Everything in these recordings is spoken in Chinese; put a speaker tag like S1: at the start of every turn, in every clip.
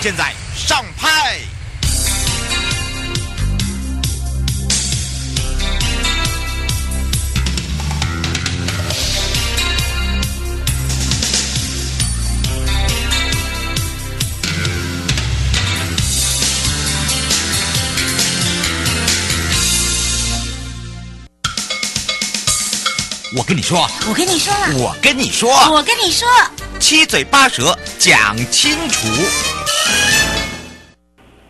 S1: 现在上拍。我跟你说，
S2: 我跟你说了，
S1: 我跟你说，
S2: 我跟你说，
S1: 七嘴八舌讲清楚。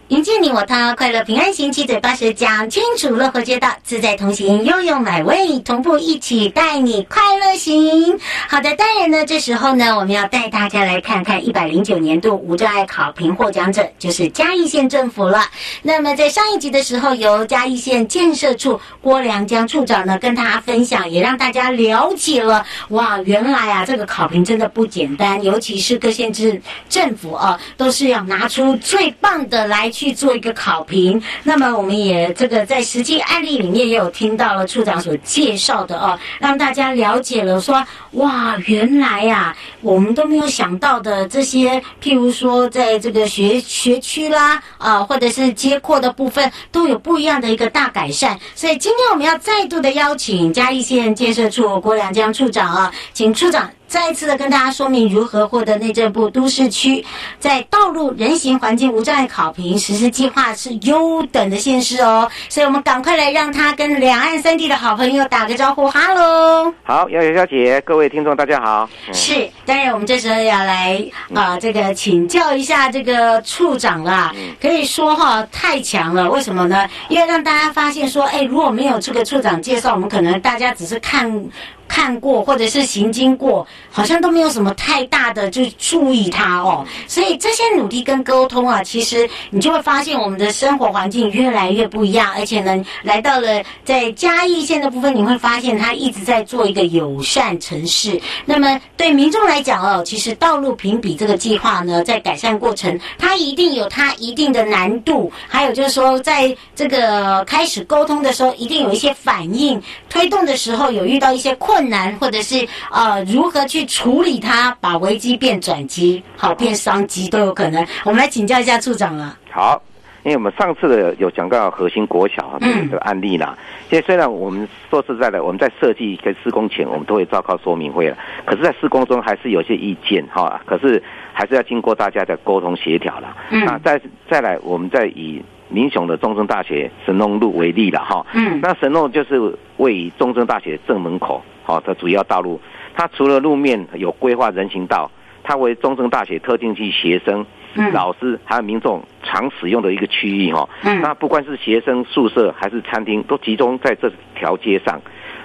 S2: 迎接你我他，快乐平安行，七嘴八舌讲清楚，乐活街道自在同行，悠悠美味同步一起带你快乐行。好的，当然呢，这时候呢，我们要带大家来看看一百零九年度无障碍考评获奖者，就是嘉义县政府了。那么在上一集的时候，由嘉义县建设处郭良江处长呢跟大家分享，也让大家了解了哇，原来啊这个考评真的不简单，尤其是各县市政府啊，都是要拿出最棒的来。去做一个考评，那么我们也这个在实际案例里面也有听到了处长所介绍的哦，让大家了解了说，哇，原来呀、我们都没有想到的这些，譬如说在这个学学区啦，啊，或者是街廓的部分，都有不一样的一个大改善。所以今天我们要再度的邀请嘉义县建设处郭良江处长啊，请处长。再一次的跟大家说明如何获得内政部都市区在道路人行环境无障碍考评实施计划是优等的县市哦，所以我们赶快来让他跟两岸三地的好朋友打个招呼，哈喽！
S3: 好，悠悠小姐，各位听众大家好。
S2: 嗯、是，当然我们这时候要来啊、呃，这个请教一下这个处长啦，可以说哈太强了，为什么呢？因为让大家发现说，哎，如果没有这个处长介绍，我们可能大家只是看。看过或者是行经过，好像都没有什么太大的就注意它哦。所以这些努力跟沟通啊，其实你就会发现我们的生活环境越来越不一样。而且呢，来到了在嘉义县的部分，你会发现它一直在做一个友善城市。那么对民众来讲哦，其实道路评比这个计划呢，在改善过程，它一定有它一定的难度。还有就是说，在这个开始沟通的时候，一定有一些反应，推动的时候有遇到一些困。困难，或者是呃，如何去处理它，把危机变转机，好变商机都有可能。我们来请教一下处长了。
S3: 好，因为我们上次的有讲到核心国小的案例啦。现在、嗯、虽然我们说实在的，我们在设计跟施工前，我们都会召开说明会了。可是，在施工中还是有些意见哈。可是还是要经过大家的沟通协调了。嗯。那再再来，我们再以。民雄的中正大学神农路为例了哈，嗯，那神农就是位于中正大学正门口，好的主要道路。它除了路面有规划人行道，它为中正大学特定系学生、老师还有民众常使用的一个区域哈。嗯，那不管是学生宿舍还是餐厅，都集中在这条街上。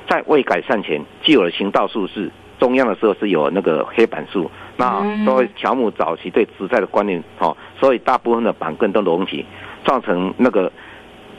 S3: 在未改善前，既有的行道树是中央的时候是有那个黑板树，那作为乔木早期对植栽的观念，哦，所以大部分的板根都隆起。造成那个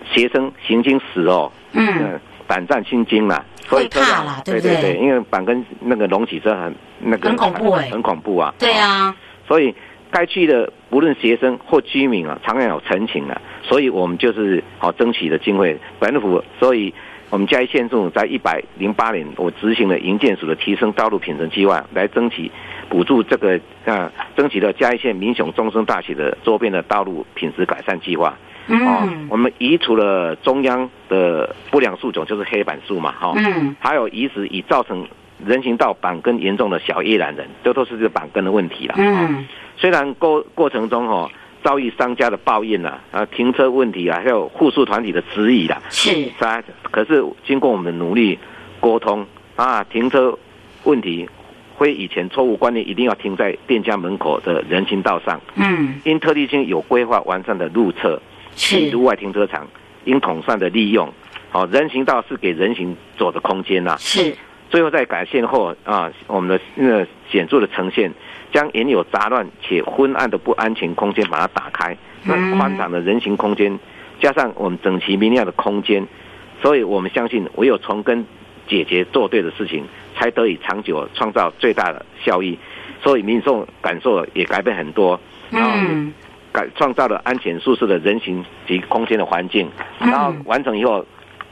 S3: 学生行经时哦，嗯，胆战心惊了，所以
S2: 怕了，对不对？
S3: 对对对，因为板根那个隆起是很那个
S2: 很恐怖哎，
S3: 很恐怖啊。
S2: 对啊，
S3: 所以该去的不论学生或居民啊，常常有陈情啊，所以我们就是好争取的经费，本政府，所以我们嘉义县政府在一百零八年，我执行了营建署的提升道路品质计划，来争取补助这个啊，争取了嘉义县民雄中正大学的周边的道路品质改善计划。嗯、哦，我们移除了中央的不良树种，就是黑板树嘛，哈、哦。嗯。还有移植已造成人行道板根严重的小叶榄仁，这都是这个板根的问题了。嗯、哦。虽然过过程中哈、哦、遭遇商家的抱怨呐，啊停车问题啊，还有护树团体的质疑啦。是。可是经过我们的努力沟通啊，停车问题，非以前错误观念，一定要停在店家门口的人行道上。
S2: 嗯，
S3: 因特地性有规划完善的路侧，
S2: 是
S3: 路外停车场应统算的利用。好，人行道是给人行走的空间呐。
S2: 是。
S3: 最后在改线后啊，我们的那个显著的呈现，将原有杂乱且昏暗的不安全空间把它打开，那宽敞的人行空间，加上我们整齐明亮的空间，所以我们相信唯有从根解决做对的事情，才得以长久创造最大的效益。所以民众感受也改变很多，然后改创造了安全舒适的人行及空间的环境，然后完成以后。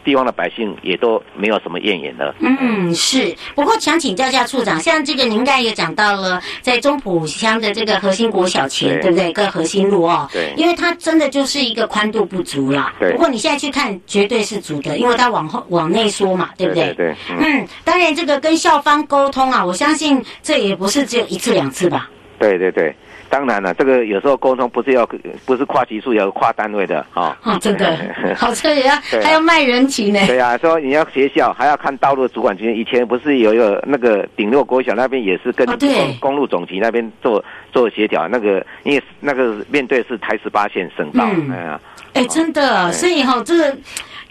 S3: 地方的百姓也都没有什么怨言了。
S2: 嗯，是。不过想请教一下处长，像这个您刚才也讲到了，在中埔乡的这个核心国小前，对，对不对？跟核心路哦。
S3: 对。
S2: 因为它真的就是一个宽度不足啦。对。不过你现在去看，绝对是足的，因为它往后往内缩嘛，对不对？
S3: 对，对，对。嗯，
S2: 嗯，当然这个跟校方沟通啊，我相信这也不是只有一次两次吧。
S3: 对对对。当然了，这个有时候沟通不是要不是跨级数，也要跨单位的啊。
S2: 哦，真的，好，车也要还要卖人情呢。
S3: 对啊，说你要学校还要看道路主管局，以前不是有一个那个顶落国小那边也是跟公公路总局那边做做协调，那个因为那个面对是台十八线省道，哎呀，
S2: 哎，真的，所以哈，这个。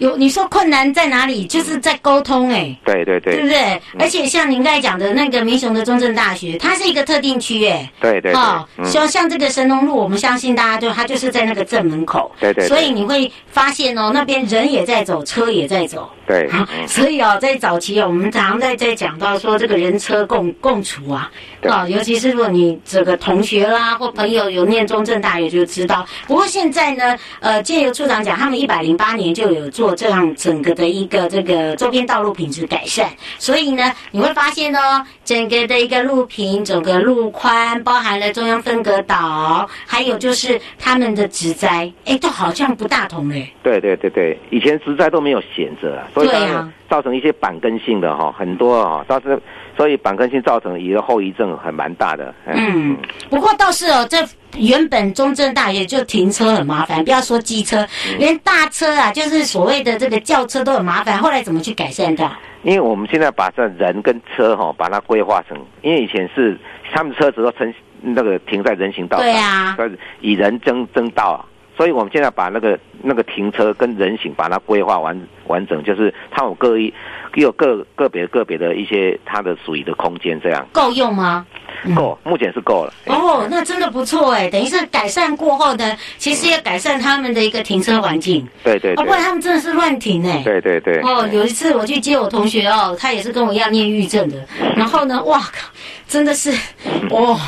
S2: 有你说困难在哪里？就是在沟通哎、欸，
S3: 对对对，
S2: 对不对？而且像您刚才讲的那个民雄的中正大学，它是一个特定区哎，
S3: 对对，
S2: 哦，像像这个神农路，我们相信大家就它就是在那个正门口，
S3: 对对，
S2: 所以你会发现哦，那边人也在走，车也在走，
S3: 对，
S2: 所以哦，在早期哦，我们常常在在讲到说这个人车共共处啊，啊，尤其是如果你这个同学啦或朋友有念中正大学就知道。不过现在呢，呃，借由处长讲，他们一百零八年就有做。这样整个的一个这个周边道路品质改善，所以呢，你会发现哦，整个的一个路平，整个路宽，包含了中央分隔岛，还有就是他们的植栽，哎，都好像不大同哎。
S3: 对对对对，以前植栽都没有闲着，所以它造成一些板根性的哈，很多啊，倒是所以板根性造成一个后遗症很蛮大的。
S2: 嗯，不过倒是哦，这。原本中正大也就停车很麻烦，不要说机车，连大车啊，就是所谓的这个轿车都很麻烦。后来怎么去改善的？
S3: 因为我们现在把这人跟车哈，把它规划成，因为以前是他们车子都成那个停在人行道上，
S2: 对啊，
S3: 以人争争道，所以我们现在把那个那个停车跟人行把它规划完完整，就是它有各一有个个别个别的一些它的属于的空间，这样
S2: 够用吗？
S3: 够，目前是够了。
S2: 哦，那真的不错哎，等于是改善过后呢，其实也改善他们的一个停车环境。
S3: 对对，
S2: 哦，不然他们真的是乱停哎。
S3: 对对对。
S2: 哦，有一次我去接我同学哦，他也是跟我一样念郁症的，然后呢，哇靠，真的是 哦，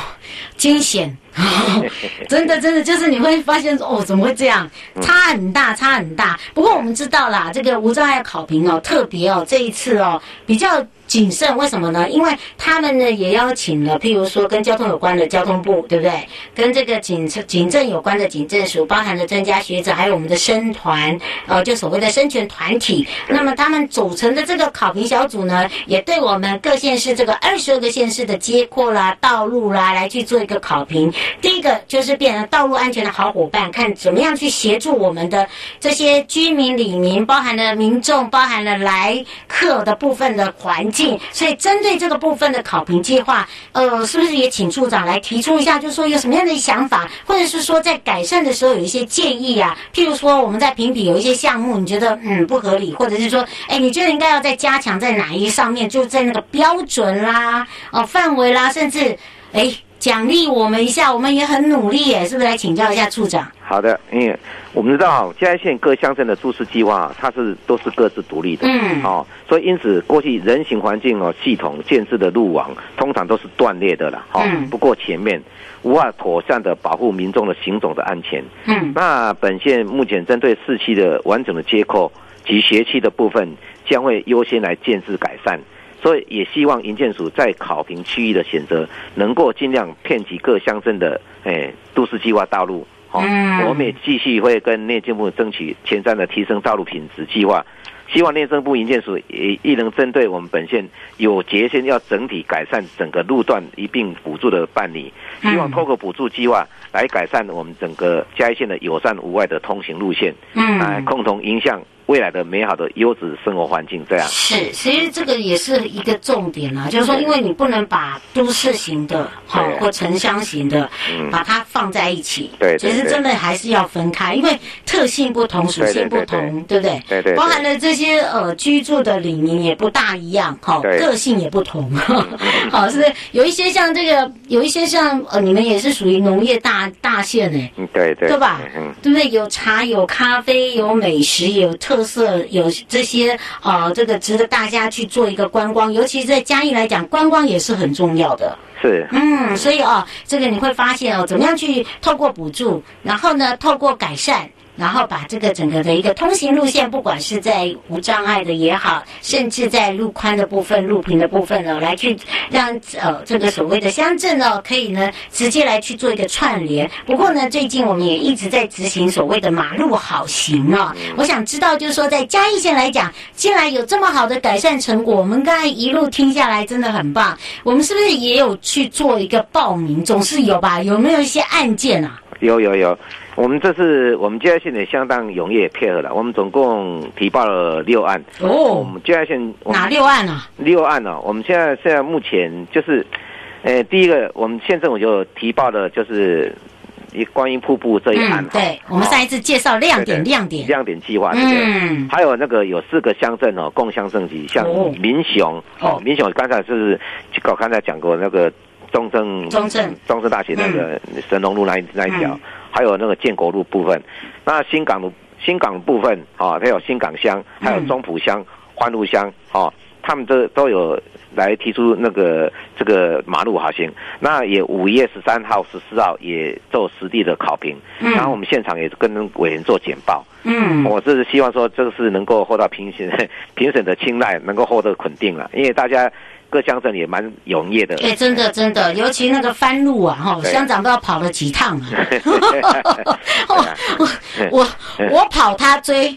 S2: 惊险，真的真的就是你会发现哦，怎么会这样？差很大，差很大。不过我们知道啦，这个无障碍考评哦，特别哦，这一次哦比较。谨慎，为什么呢？因为他们呢也邀请了，譬如说跟交通有关的交通部，对不对？跟这个警车、警政有关的警政署，包含了专家学者，还有我们的生团，呃，就所谓的生权团体。那么他们组成的这个考评小组呢，也对我们各县市这个二十二个县市的街廓啦、道路啦，来去做一个考评。第一个就是变成道路安全的好伙伴，看怎么样去协助我们的这些居民、里民，包含了民众，包含了来客的部分的环境。所以针对这个部分的考评计划，呃，是不是也请处长来提出一下，就是说有什么样的想法，或者是说在改善的时候有一些建议啊？譬如说我们在评比有一些项目，你觉得嗯不合理，或者是说，哎，你觉得应该要再加强在哪一上面，就在那个标准啦、哦范围啦，甚至哎奖励我们一下，我们也很努力耶，是不是来请教一下处长？
S3: 好的，嗯我们知道嘉义县各乡镇的都市计划，它是都是各自独立的，嗯，哦，所以因此过去人行环境哦系统建设的路网，通常都是断裂的了，哦，嗯，不过前面，无法妥善的保护民众的行走的安全，嗯，那本县目前针对市区的完整的街口及学区的部分，将会优先来建置改善，所以也希望营建署在考评区域的选择，能够尽量遍及各乡镇的诶都市计划道路。嗯，我们也继续会跟内政部争取前瞻的提升道路品质计划，希望内政部营建署也亦能针对我们本县有捷线要整体改善整个路段一并补助的办理，希望透过补助计划来改善我们整个嘉义县的友善无碍的通行路线，嗯，来共同迎向未来的美好的优质生活环境。这样
S2: 是，其实这个也是一个重点啊，就是说，因为你不能把都市型的好或城乡型的嗯把它放在一起，
S3: 对，
S2: 其实真的还是要分开，因为特性不同，属性不同，对不对？
S3: 对对，
S2: 包含了这些呃居住的里民也不大一样，哈，个性也不同，好，是不是？有一些像这个，有一些像呃，你们也是属于农业大大县呢，
S3: 对对，
S2: 对吧？嗯对不对？有茶，有咖啡，有美食，有特色，有这些啊，这个值得大家去做一个观光，尤其是在嘉义来讲，观光也是很重要的。
S3: 是，
S2: 嗯，所以哦，这个你会发现哦，怎么样去透过补助，然后呢，透过改善。然后把这个整个的一个通行路线，不管是在无障碍的也好，甚至在路宽的部分、路平的部分呢，来去让呃这个所谓的乡镇呢，可以呢直接来去做一个串联。不过呢，最近我们也一直在执行所谓的马路好行啊。我想知道，就是说在嘉义县来讲，既然有这么好的改善成果，我们刚才一路听下来真的很棒。我们是不是也有去做一个报名？总是有吧？有没有一些案件啊？
S3: 有有有。我们这次我们嘉义县也相当踊跃配合了，我们总共提报了六案。
S2: 哦，
S3: 我们嘉义县
S2: 哪六案啊？
S3: 六案呢、哦？我们现在现在目前就是，呃，第一个我们县政府就提报的就是一观音瀑布这一案。
S2: 嗯、对、哦，我们上一次介绍亮点亮点
S3: 亮点计划，对不对？嗯。还有那个有四个乡镇哦，共乡政级，像民雄哦，民雄刚才是我刚才讲过那个中正
S2: 中正
S3: 中正大学那个神农路那一那一条。嗯还有那个建国路部分，那新港的新港部分啊，还有新港乡，还有中埔乡、欢路乡啊，他们这都有来提出那个这个马路好行。那也五月十三号、十四号也做实地的考评，然后我们现场也跟委员做简报。嗯，我是希望说这个是能够获得评审评审的青睐，能够获得肯定了，因为大家。各乡镇也蛮踊跃的，
S2: 哎，真的真的，尤其那个翻路啊，哈，乡长都要跑了几趟啊。我我我跑他追，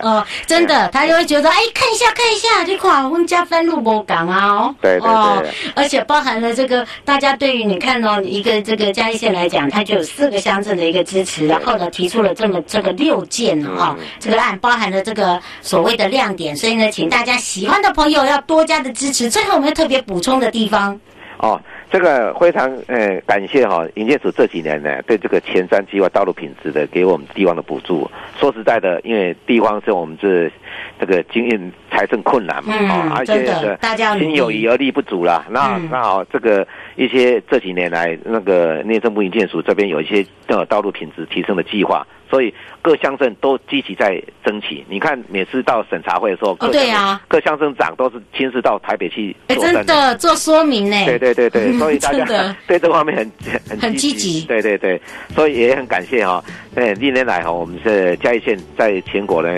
S2: 哦，真的，他就会觉得，哎，看一下看一下，这块我们家翻路不港啊，哦，
S3: 对对对，
S2: 而且包含了这个，大家对于你看哦，一个这个嘉义县来讲，它就有四个乡镇的一个支持，然后呢，提出了这么这个六件哈，这个案包含了这个所谓的亮点，所以呢，请大家喜欢的朋友要多加的支持。最后，我们要特别补充的地方
S3: 哦，这个非常呃感谢哈，营建署这几年呢对这个前瞻计划道路品质的给我们地方的补助。说实在的，因为地方是我们这这个经营财政困难嘛，啊、嗯，而且大家心有余而力不足啦。那那好，这个一些这几年来那个内政部营建署这边有一些呃道路品质提升的计划。所以各乡镇都积极在争取。你看，每次到审查会的时候，各、哦、对啊，各乡镇长都是亲自到台北去做、欸、真
S2: 的做说明呢。
S3: 对对对对，所以大家 对这方面很很
S2: 很积极。
S3: 对对对，所以也很感谢哈。哎，历年来哈，我们是嘉义县在全国呢，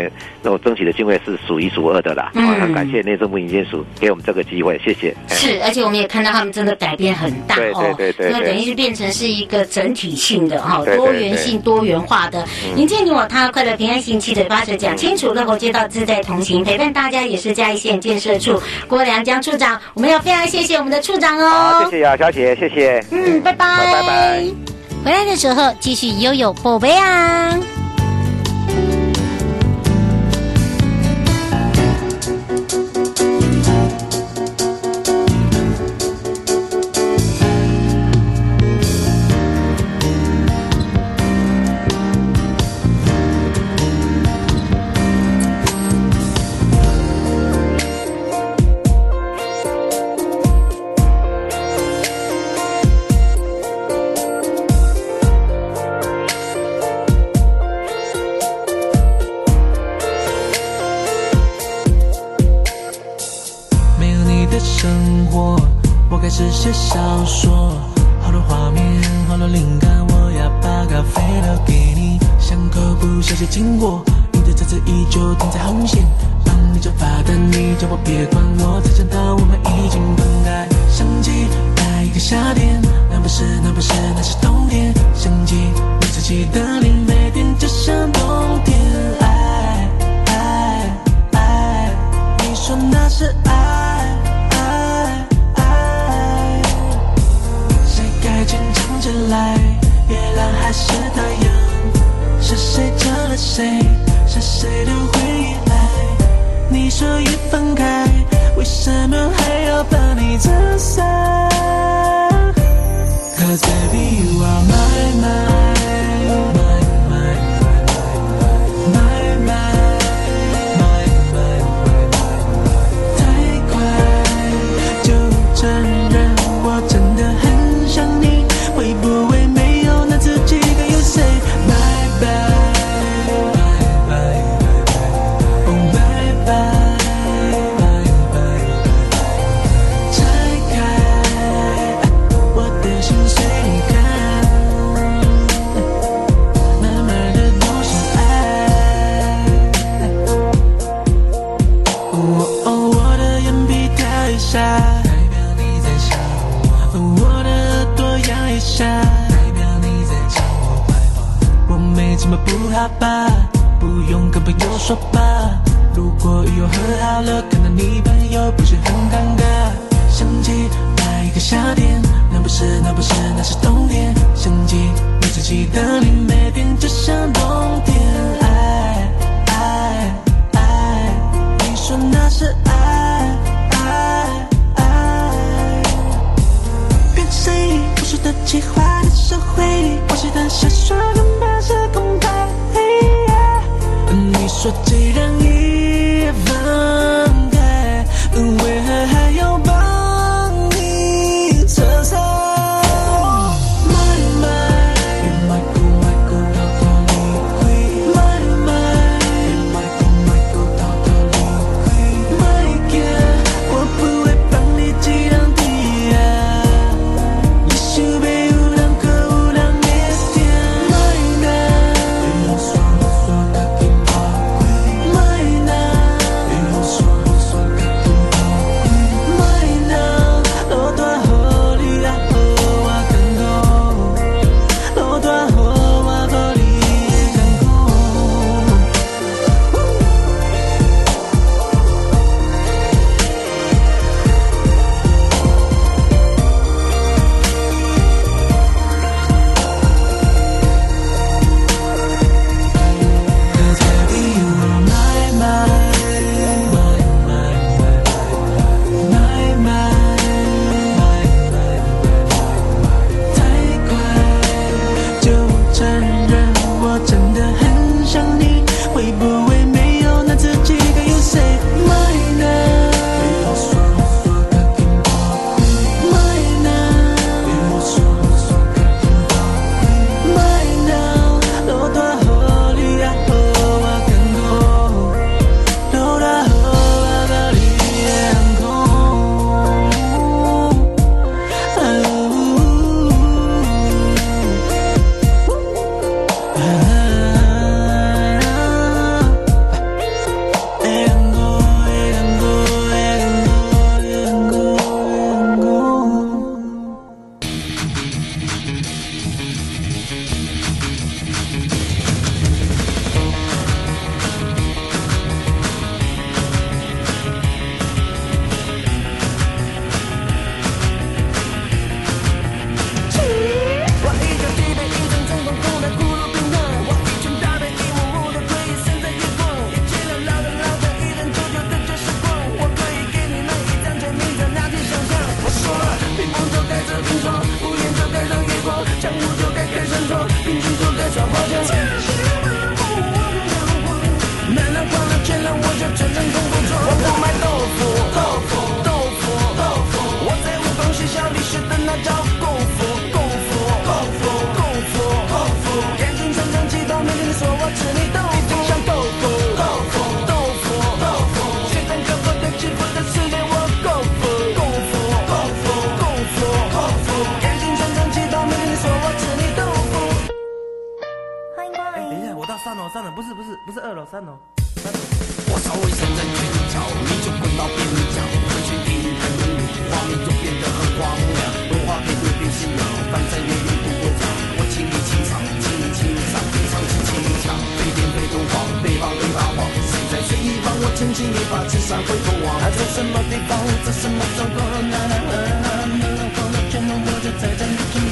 S3: 那种争取的经费是数一数二的啦。嗯，很感谢内政部营建署给我们这个机会，谢谢。
S2: 是，而且我们也看到他们真的改变很大哦。
S3: 对对对对，
S2: 那等于是变成是一个整体性的哈，多元性、多元化的。营建你我他，快乐平安行，七嘴八舌讲清楚，乐活街道自在同行，陪伴大家也是嘉义县建设处郭良江处长。我们要非常谢谢我们的处长哦。
S3: 好，谢谢姚小姐，谢谢。
S2: 嗯，拜拜，
S3: 拜拜。
S2: 回来的时候继续拥有宝贝啊。
S4: 谁经过，你的车子依旧停在红线，帮你交罚单，你叫我别管我，才想到我们已经分开。想起那一个夏天，那不是那不是那是冬天，想起你自己的脸，每天就像冬天。爱，你说那是爱爱爱，谁该坚强起来？月亮还是太阳？是谁救了谁？是谁的回忆来？你说已分开，为什么还要把你拆散？Cause baby you are my my。夏天，那不是，那不是，那是冬天。想起，你次记得你每天，就像冬天。爱，爱，爱，你说那是爱，爱，爱。变成故事，我说的气话都社回，我写的小说根本是空白。你说既然已分开，为何还要？二楼、三楼。
S5: 我稍微站在拳角，你就滚到边角。回去地摊的画面就变得很荒凉，文化被鬼变心了，反正也用不过奖。我请你清场，请你清场，非常清清场。北边被东荒，北方北八荒，谁在随意帮我轻轻一把，刺杀回头望。还在什么地方，在什么
S4: 角落？啦啦啦啦啦，荒的天龙，我就在这里听。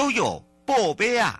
S1: 悠悠宝贝啊！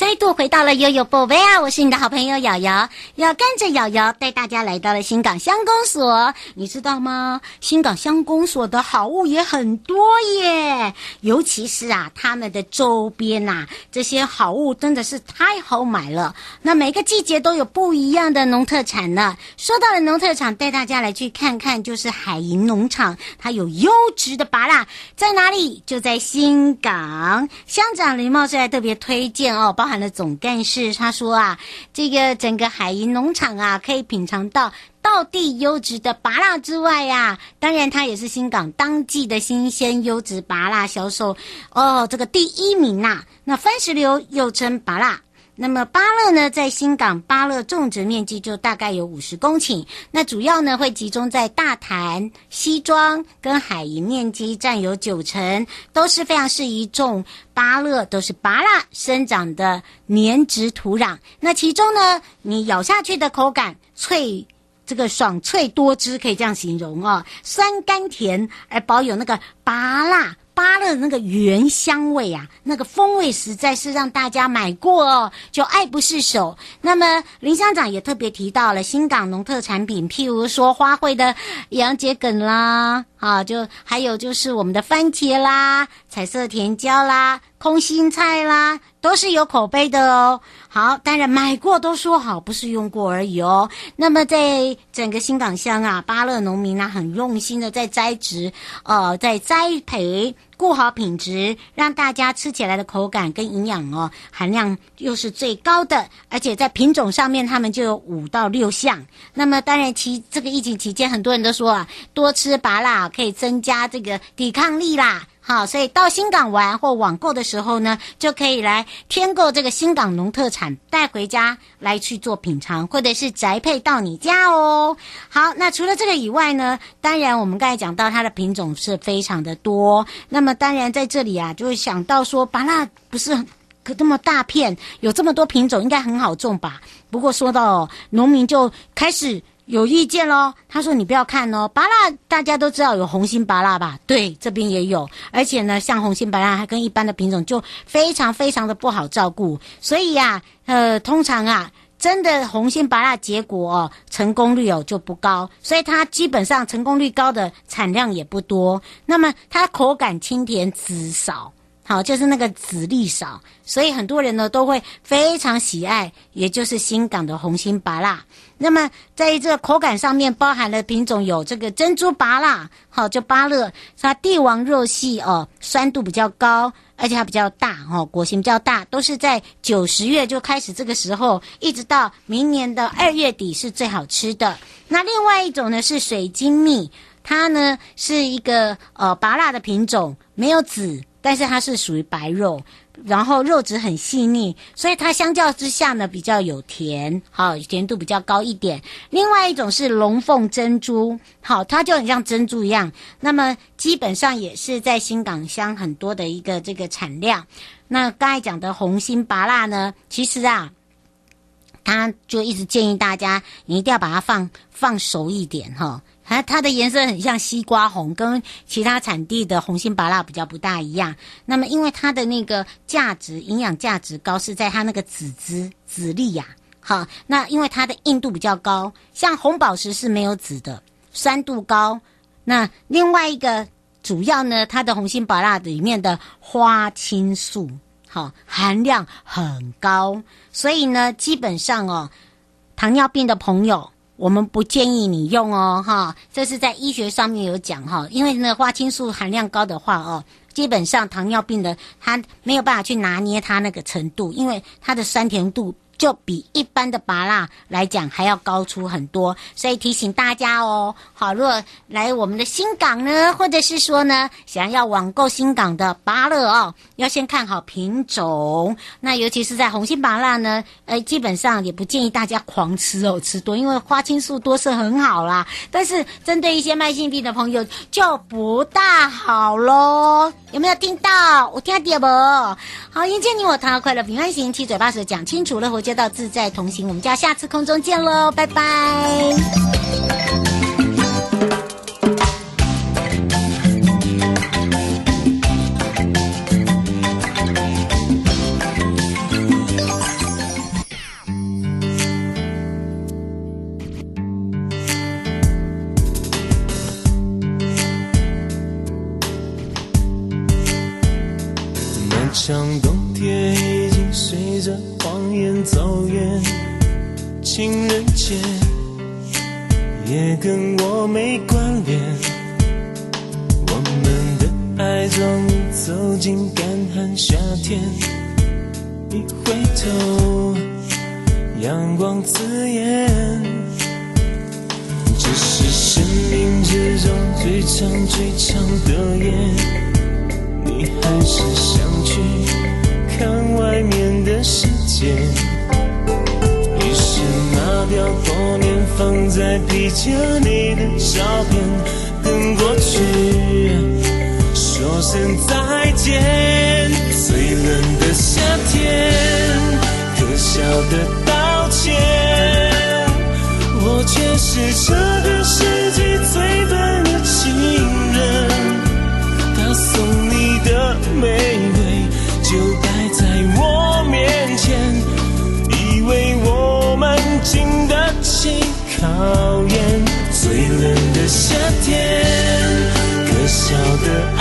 S2: 再度回到了悠悠宝贝啊！我是你的好朋友瑶瑶，要跟着瑶瑶带大家来到了新港乡公所。你知道吗？新港乡公所的好物也很多耶，尤其是啊，他们的周边呐、这些好物真的是太好买了。那每个季节都有不一样的农特产呢。说到了农特产，带大家来去看看，就是海银农场，它有优质的芭乐，在哪里？就在新港。乡长林茂帅特别推荐哦，包。的总干事他说啊，这个整个海银农场啊，可以品尝到道地优质的芭乐之外呀、当然它也是新港当季的新鲜优质芭乐销售哦，这个第一名呐、那番石榴又称芭乐。那么芭乐呢，在新港芭乐种植面积就大概有五十公顷，那主要呢会集中在大潭、西庄跟海银，面积占有九成，都是非常适宜种芭乐，都是芭乐生长的黏质土壤。那其中呢，你咬下去的口感脆，这个爽脆多汁，可以这样形容哦，酸甘甜而保有那个芭乐。芭乐的那个原香味啊，那个风味实在是让大家买过哦就爱不释手。那么林乡长也特别提到了新港农特产品，譬如说花卉的洋桔梗啦，啊，就还有就是我们的番茄啦、彩色甜椒啦、空心菜啦，都是有口碑的哦。好，当然买过都说好，不是用过而已哦。那么在整个新港乡啊，巴乐农民呢、很用心的在栽植，呃，在栽培，顾好品质，让大家吃起来的口感跟营养哦含量又是最高的，而且在品种上面他们就有五到六项。那么当然其这个疫情期间，很多人都说啊，多吃芭乐可以增加这个抵抗力啦。好，所以到新港玩或网购的时候呢，就可以来添购这个新港农特产带回家来去做品尝，或者是宅配到你家哦。好，那除了这个以外呢，当然我们刚才讲到它的品种是非常的多。那么当然在这里啊，就会想到说，芭拉不是可这么大片，有这么多品种，应该很好种吧？不过说到，农民就开始。有意见喽？他说：“你不要看哦，芭乐大家都知道有红心芭乐吧？对，这边也有，而且呢，像红心芭乐还跟一般的品种就非常非常的不好照顾，所以呀、呃，通常啊，真的红心芭乐结果哦，成功率哦就不高，所以它基本上成功率高的产量也不多。那么它口感清甜，籽少。”好，就是那个籽粒少，所以很多人呢都会非常喜爱，也就是新港的红心芭乐。那么在这个口感上面，包含了品种有这个珍珠芭乐，好，就芭乐，它帝王肉细哦，酸度比较高，而且它比较大哦，果形比较大，都是在九十月就开始这个时候，一直到明年的二月底是最好吃的。那另外一种呢是水晶蜜，它呢是一个呃芭乐的品种，没有籽。但是它是属于白肉，然后肉质很细腻，所以它相较之下呢比较有甜，好，甜度比较高一点。另外一种是龙凤珍珠，好，它就很像珍珠一样。那么基本上也是在新港乡很多的一个这个产量。那刚才讲的红心芭乐呢，其实啊，他就一直建议大家，你一定要把它放放熟一点哈。它它的颜色很像西瓜红，跟其他产地的红心芭乐比较不大一样。那么，因为它的那个价值、营养价值高，是在它那个籽汁、籽粒呀。好，那因为它的硬度比较高，像红宝石是没有籽的，酸度高。那另外一个主要呢，它的红心芭乐里面的花青素，好，含量很高，所以呢，基本上哦，糖尿病的朋友。我们不建议你用哦，哈，这是在医学上面有讲哈，因为呢，花青素含量高的话哦，基本上糖尿病的它没有办法去拿捏它那个程度，因为它的酸甜度。就比一般的芭乐来讲还要高出很多，所以提醒大家哦，好，如果来我们的新港呢，或者是说呢，想要网购新港的芭乐哦，要先看好品种。那尤其是在红心芭乐呢，呃，基本上也不建议大家狂吃哦，吃多，因为花青素多是很好啦，但是针对一些慢性病的朋友就不大好喽。有没有听到？我听到不？好，迎接你我，堂快乐平安行，七嘴八舌讲清楚了，活街道自在同行，我们就要下次空中见喽，拜拜。
S6: 最长最长的夜。你还是想去看外面的世界，于是拿掉多年放在皮夹里的照片，跟过去说声再见。最冷的夏天，可笑的道歉，我却是这个经考验最冷的夏天可笑的